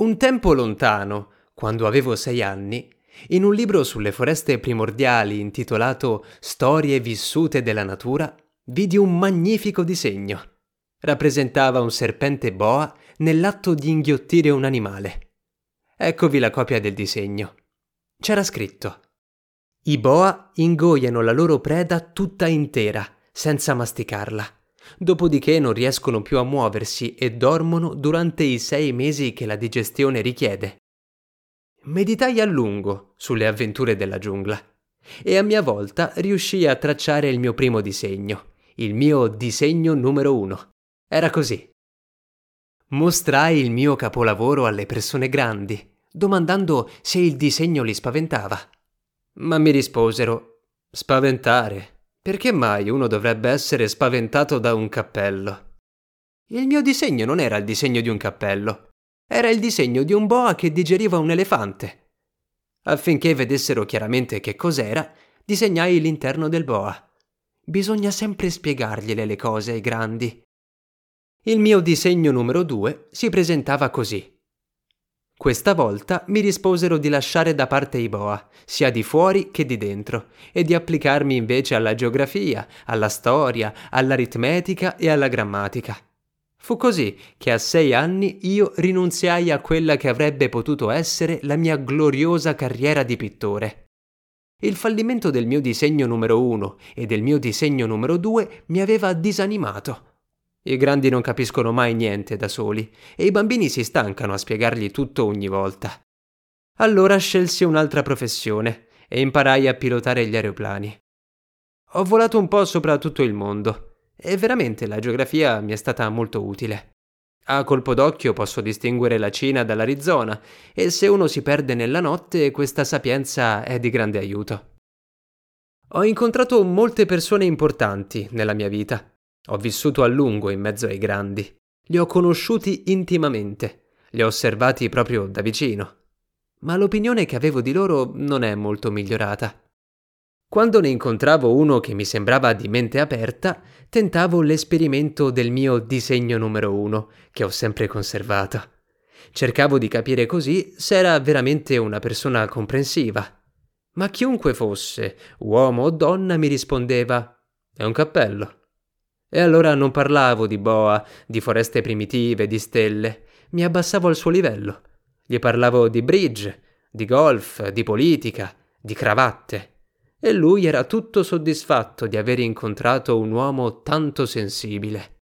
Un tempo lontano, quando avevo sei anni, in un libro sulle foreste primordiali intitolato Storie vissute della natura, vidi un magnifico disegno. Rappresentava un serpente boa nell'atto di inghiottire un animale. Eccovi la copia del disegno. C'era scritto I boa ingoiano la loro preda tutta intera, senza masticarla. Dopodiché non riescono più a muoversi e dormono durante i sei mesi che la digestione richiede. Meditai a lungo sulle avventure della giungla e a mia volta riuscii a tracciare il mio primo disegno, il mio disegno numero uno. Era così. Mostrai il mio capolavoro alle persone grandi, domandando se il disegno li spaventava. Ma mi risposero: Spaventare? Perché mai uno dovrebbe essere spaventato da un cappello? Il mio disegno non era il disegno di un cappello, era il disegno di un boa che digeriva un elefante. Affinché vedessero chiaramente che cos'era, disegnai l'interno del boa. Bisogna sempre spiegargliele le cose ai grandi. Il mio disegno numero due si presentava così. Questa volta mi risposero di lasciare da parte i boa, sia di fuori che di dentro, e di applicarmi invece alla geografia, alla storia, all'aritmetica e alla grammatica. Fu così che a sei anni io rinunziai a quella che avrebbe potuto essere la mia gloriosa carriera di pittore. Il fallimento del mio disegno numero uno e del mio disegno numero due mi aveva disanimato. I grandi non capiscono mai niente da soli e i bambini si stancano a spiegargli tutto ogni volta. Allora scelsi un'altra professione e imparai a pilotare gli aeroplani. Ho volato un po' sopra tutto il mondo e veramente la geografia mi è stata molto utile. A colpo d'occhio posso distinguere la Cina dall'Arizona e se uno si perde nella notte questa sapienza è di grande aiuto. Ho incontrato molte persone importanti nella mia vita. Ho vissuto a lungo in mezzo ai grandi. Li ho conosciuti intimamente. Li ho osservati proprio da vicino. Ma l'opinione che avevo di loro non è molto migliorata. Quando ne incontravo uno che mi sembrava di mente aperta, tentavo l'esperimento del mio disegno numero uno, che ho sempre conservato. Cercavo di capire così se era veramente una persona comprensiva. Ma chiunque fosse, uomo o donna, mi rispondeva: È un cappello. E allora non parlavo di boa, di foreste primitive, di stelle, mi abbassavo al suo livello. Gli parlavo di bridge, di golf, di politica, di cravatte e lui era tutto soddisfatto di aver incontrato un uomo tanto sensibile.